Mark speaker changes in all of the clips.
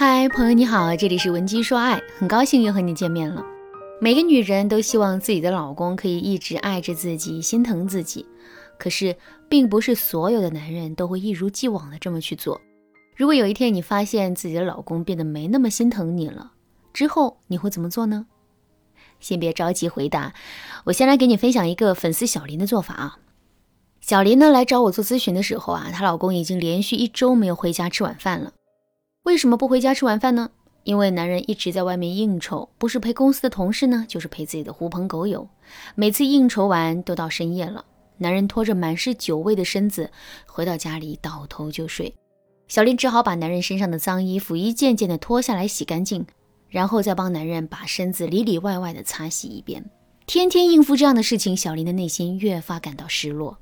Speaker 1: 嗨，朋友你好，这里是文姬说爱，很高兴又和你见面了。每个女人都希望自己的老公可以一直爱着自己，心疼自己。可是，并不是所有的男人都会一如既往的这么去做。如果有一天你发现自己的老公变得没那么心疼你了，之后你会怎么做呢？先别着急回答，我先来给你分享一个粉丝小林的做法啊。小林呢来找我做咨询的时候啊，她老公已经连续一周没有回家吃晚饭了。为什么不回家吃晚饭呢？因为男人一直在外面应酬，不是陪公司的同事呢，就是陪自己的狐朋狗友。每次应酬完都到深夜了，男人拖着满是酒味的身子回到家里倒头就睡。小林只好把男人身上的脏衣服一件件的脱下来洗干净，然后再帮男人把身子里里外外的擦洗一遍。天天应付这样的事情，小林的内心越发感到失落。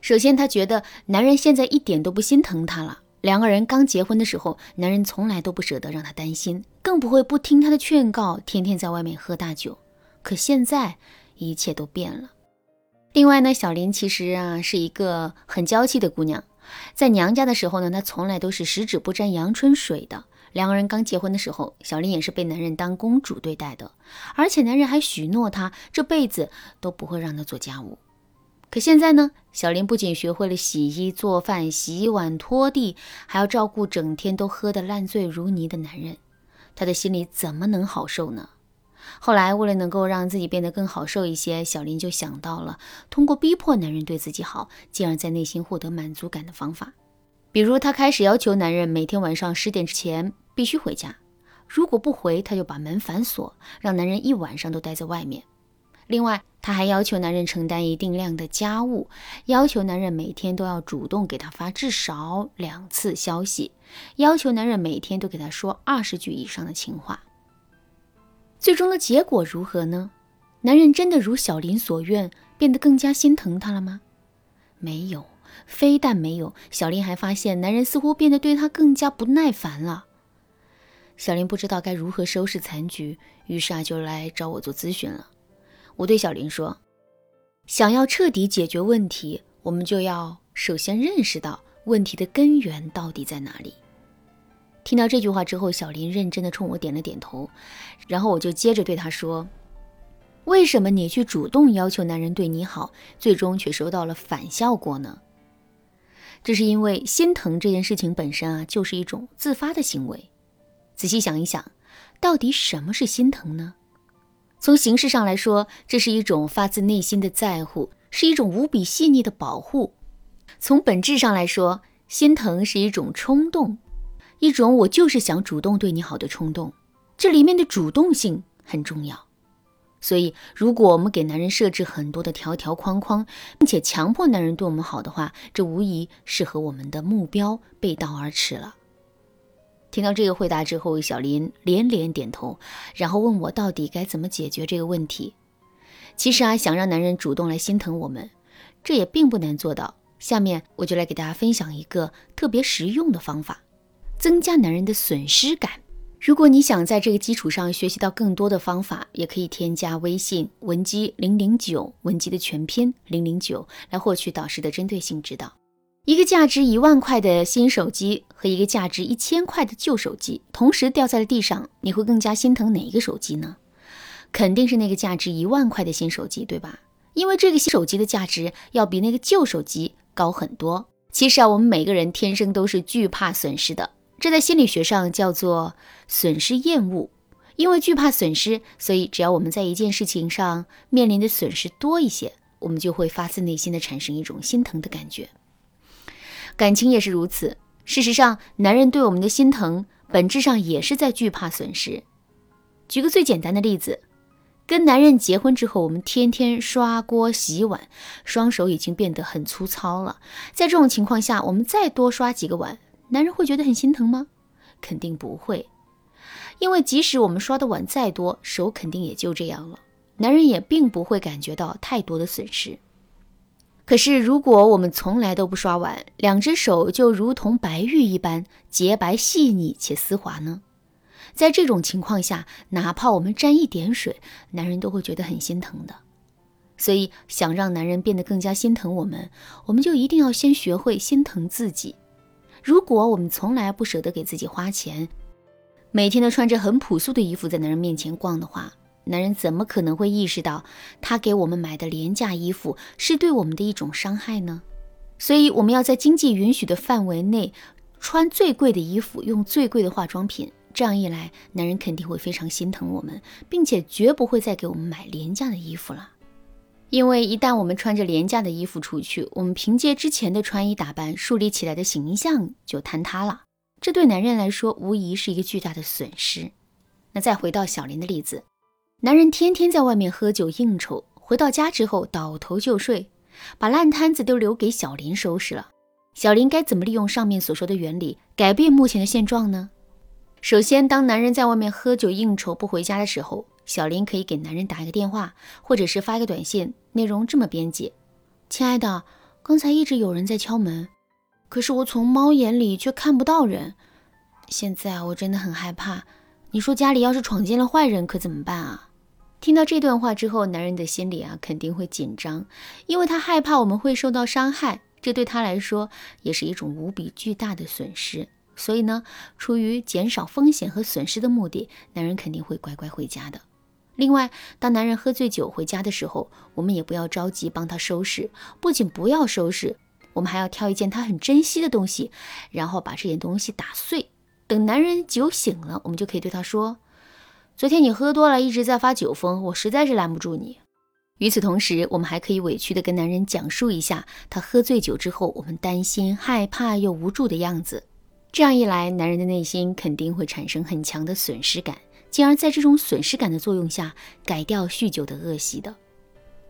Speaker 1: 首先，他觉得男人现在一点都不心疼他了。两个人刚结婚的时候，男人从来都不舍得让她担心，更不会不听她的劝告，天天在外面喝大酒。可现在一切都变了。另外呢，小林其实啊是一个很娇气的姑娘，在娘家的时候呢，她从来都是十指不沾阳春水的。两个人刚结婚的时候，小林也是被男人当公主对待的，而且男人还许诺她这辈子都不会让她做家务。可现在呢，小林不仅学会了洗衣做饭、洗碗拖地，还要照顾整天都喝得烂醉如泥的男人，她的心里怎么能好受呢？后来，为了能够让自己变得更好受一些，小林就想到了通过逼迫男人对自己好，进而在内心获得满足感的方法。比如，她开始要求男人每天晚上十点之前必须回家，如果不回，她就把门反锁，让男人一晚上都待在外面。另外，她还要求男人承担一定量的家务，要求男人每天都要主动给她发至少两次消息，要求男人每天都给她说二十句以上的情话。最终的结果如何呢？男人真的如小林所愿，变得更加心疼她了吗？没有，非但没有，小林还发现男人似乎变得对她更加不耐烦了。小林不知道该如何收拾残局，于是啊，就来找我做咨询了。我对小林说：“想要彻底解决问题，我们就要首先认识到问题的根源到底在哪里。”听到这句话之后，小林认真的冲我点了点头，然后我就接着对他说：“为什么你去主动要求男人对你好，最终却收到了反效果呢？这是因为心疼这件事情本身啊，就是一种自发的行为。仔细想一想，到底什么是心疼呢？”从形式上来说，这是一种发自内心的在乎，是一种无比细腻的保护；从本质上来说，心疼是一种冲动，一种我就是想主动对你好的冲动。这里面的主动性很重要。所以，如果我们给男人设置很多的条条框框，并且强迫男人对我们好的话，这无疑是和我们的目标背道而驰了。听到这个回答之后，小林连连点头，然后问我到底该怎么解决这个问题。其实啊，想让男人主动来心疼我们，这也并不难做到。下面我就来给大家分享一个特别实用的方法，增加男人的损失感。如果你想在这个基础上学习到更多的方法，也可以添加微信文姬零零九，文姬的全拼零零九，来获取导师的针对性指导。一个价值一万块的新手机和一个价值一千块的旧手机同时掉在了地上，你会更加心疼哪一个手机呢？肯定是那个价值一万块的新手机，对吧？因为这个新手机的价值要比那个旧手机高很多。其实啊，我们每个人天生都是惧怕损失的，这在心理学上叫做损失厌恶。因为惧怕损失，所以只要我们在一件事情上面临的损失多一些，我们就会发自内心的产生一种心疼的感觉。感情也是如此。事实上，男人对我们的心疼，本质上也是在惧怕损失。举个最简单的例子，跟男人结婚之后，我们天天刷锅洗碗，双手已经变得很粗糙了。在这种情况下，我们再多刷几个碗，男人会觉得很心疼吗？肯定不会。因为即使我们刷的碗再多，手肯定也就这样了，男人也并不会感觉到太多的损失。可是，如果我们从来都不刷碗，两只手就如同白玉一般洁白细腻且丝滑呢？在这种情况下，哪怕我们沾一点水，男人都会觉得很心疼的。所以，想让男人变得更加心疼我们，我们就一定要先学会心疼自己。如果我们从来不舍得给自己花钱，每天都穿着很朴素的衣服在男人面前逛的话，男人怎么可能会意识到他给我们买的廉价衣服是对我们的一种伤害呢？所以，我们要在经济允许的范围内穿最贵的衣服，用最贵的化妆品。这样一来，男人肯定会非常心疼我们，并且绝不会再给我们买廉价的衣服了。因为一旦我们穿着廉价的衣服出去，我们凭借之前的穿衣打扮树立起来的形象就坍塌了。这对男人来说，无疑是一个巨大的损失。那再回到小林的例子，男人天天在外面喝酒应酬，回到家之后倒头就睡，把烂摊子都留给小林收拾了。小林该怎么利用上面所说的原理，改变目前的现状呢？首先，当男人在外面喝酒应酬不回家的时候，小林可以给男人打一个电话，或者是发一个短信，内容这么编辑：“亲爱的，刚才一直有人在敲门，可是我从猫眼里却看不到人。现在我真的很害怕。你说家里要是闯进了坏人，可怎么办啊？”听到这段话之后，男人的心里啊肯定会紧张，因为他害怕我们会受到伤害，这对他来说也是一种无比巨大的损失。所以呢，出于减少风险和损失的目的，男人肯定会乖乖回家的。另外，当男人喝醉酒回家的时候，我们也不要着急帮他收拾，不仅不要收拾，我们还要挑一件他很珍惜的东西，然后把这件东西打碎。等男人酒醒了，我们就可以对他说：“昨天你喝多了，一直在发酒疯，我实在是拦不住你。”与此同时，我们还可以委屈地跟男人讲述一下他喝醉酒之后，我们担心、害怕又无助的样子。这样一来，男人的内心肯定会产生很强的损失感，进而在这种损失感的作用下，改掉酗酒的恶习的。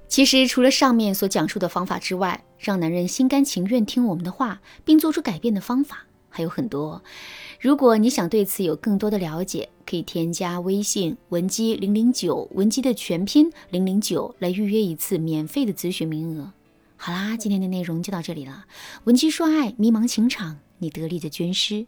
Speaker 1: 其实，除了上面所讲述的方法之外，让男人心甘情愿听我们的话，并做出改变的方法还有很多。如果你想对此有更多的了解，可以添加微信文姬零零九，文姬的全拼零零九，来预约一次免费的咨询名额。好啦，今天的内容就到这里了。文姬说爱，迷茫情场。你得力的军师。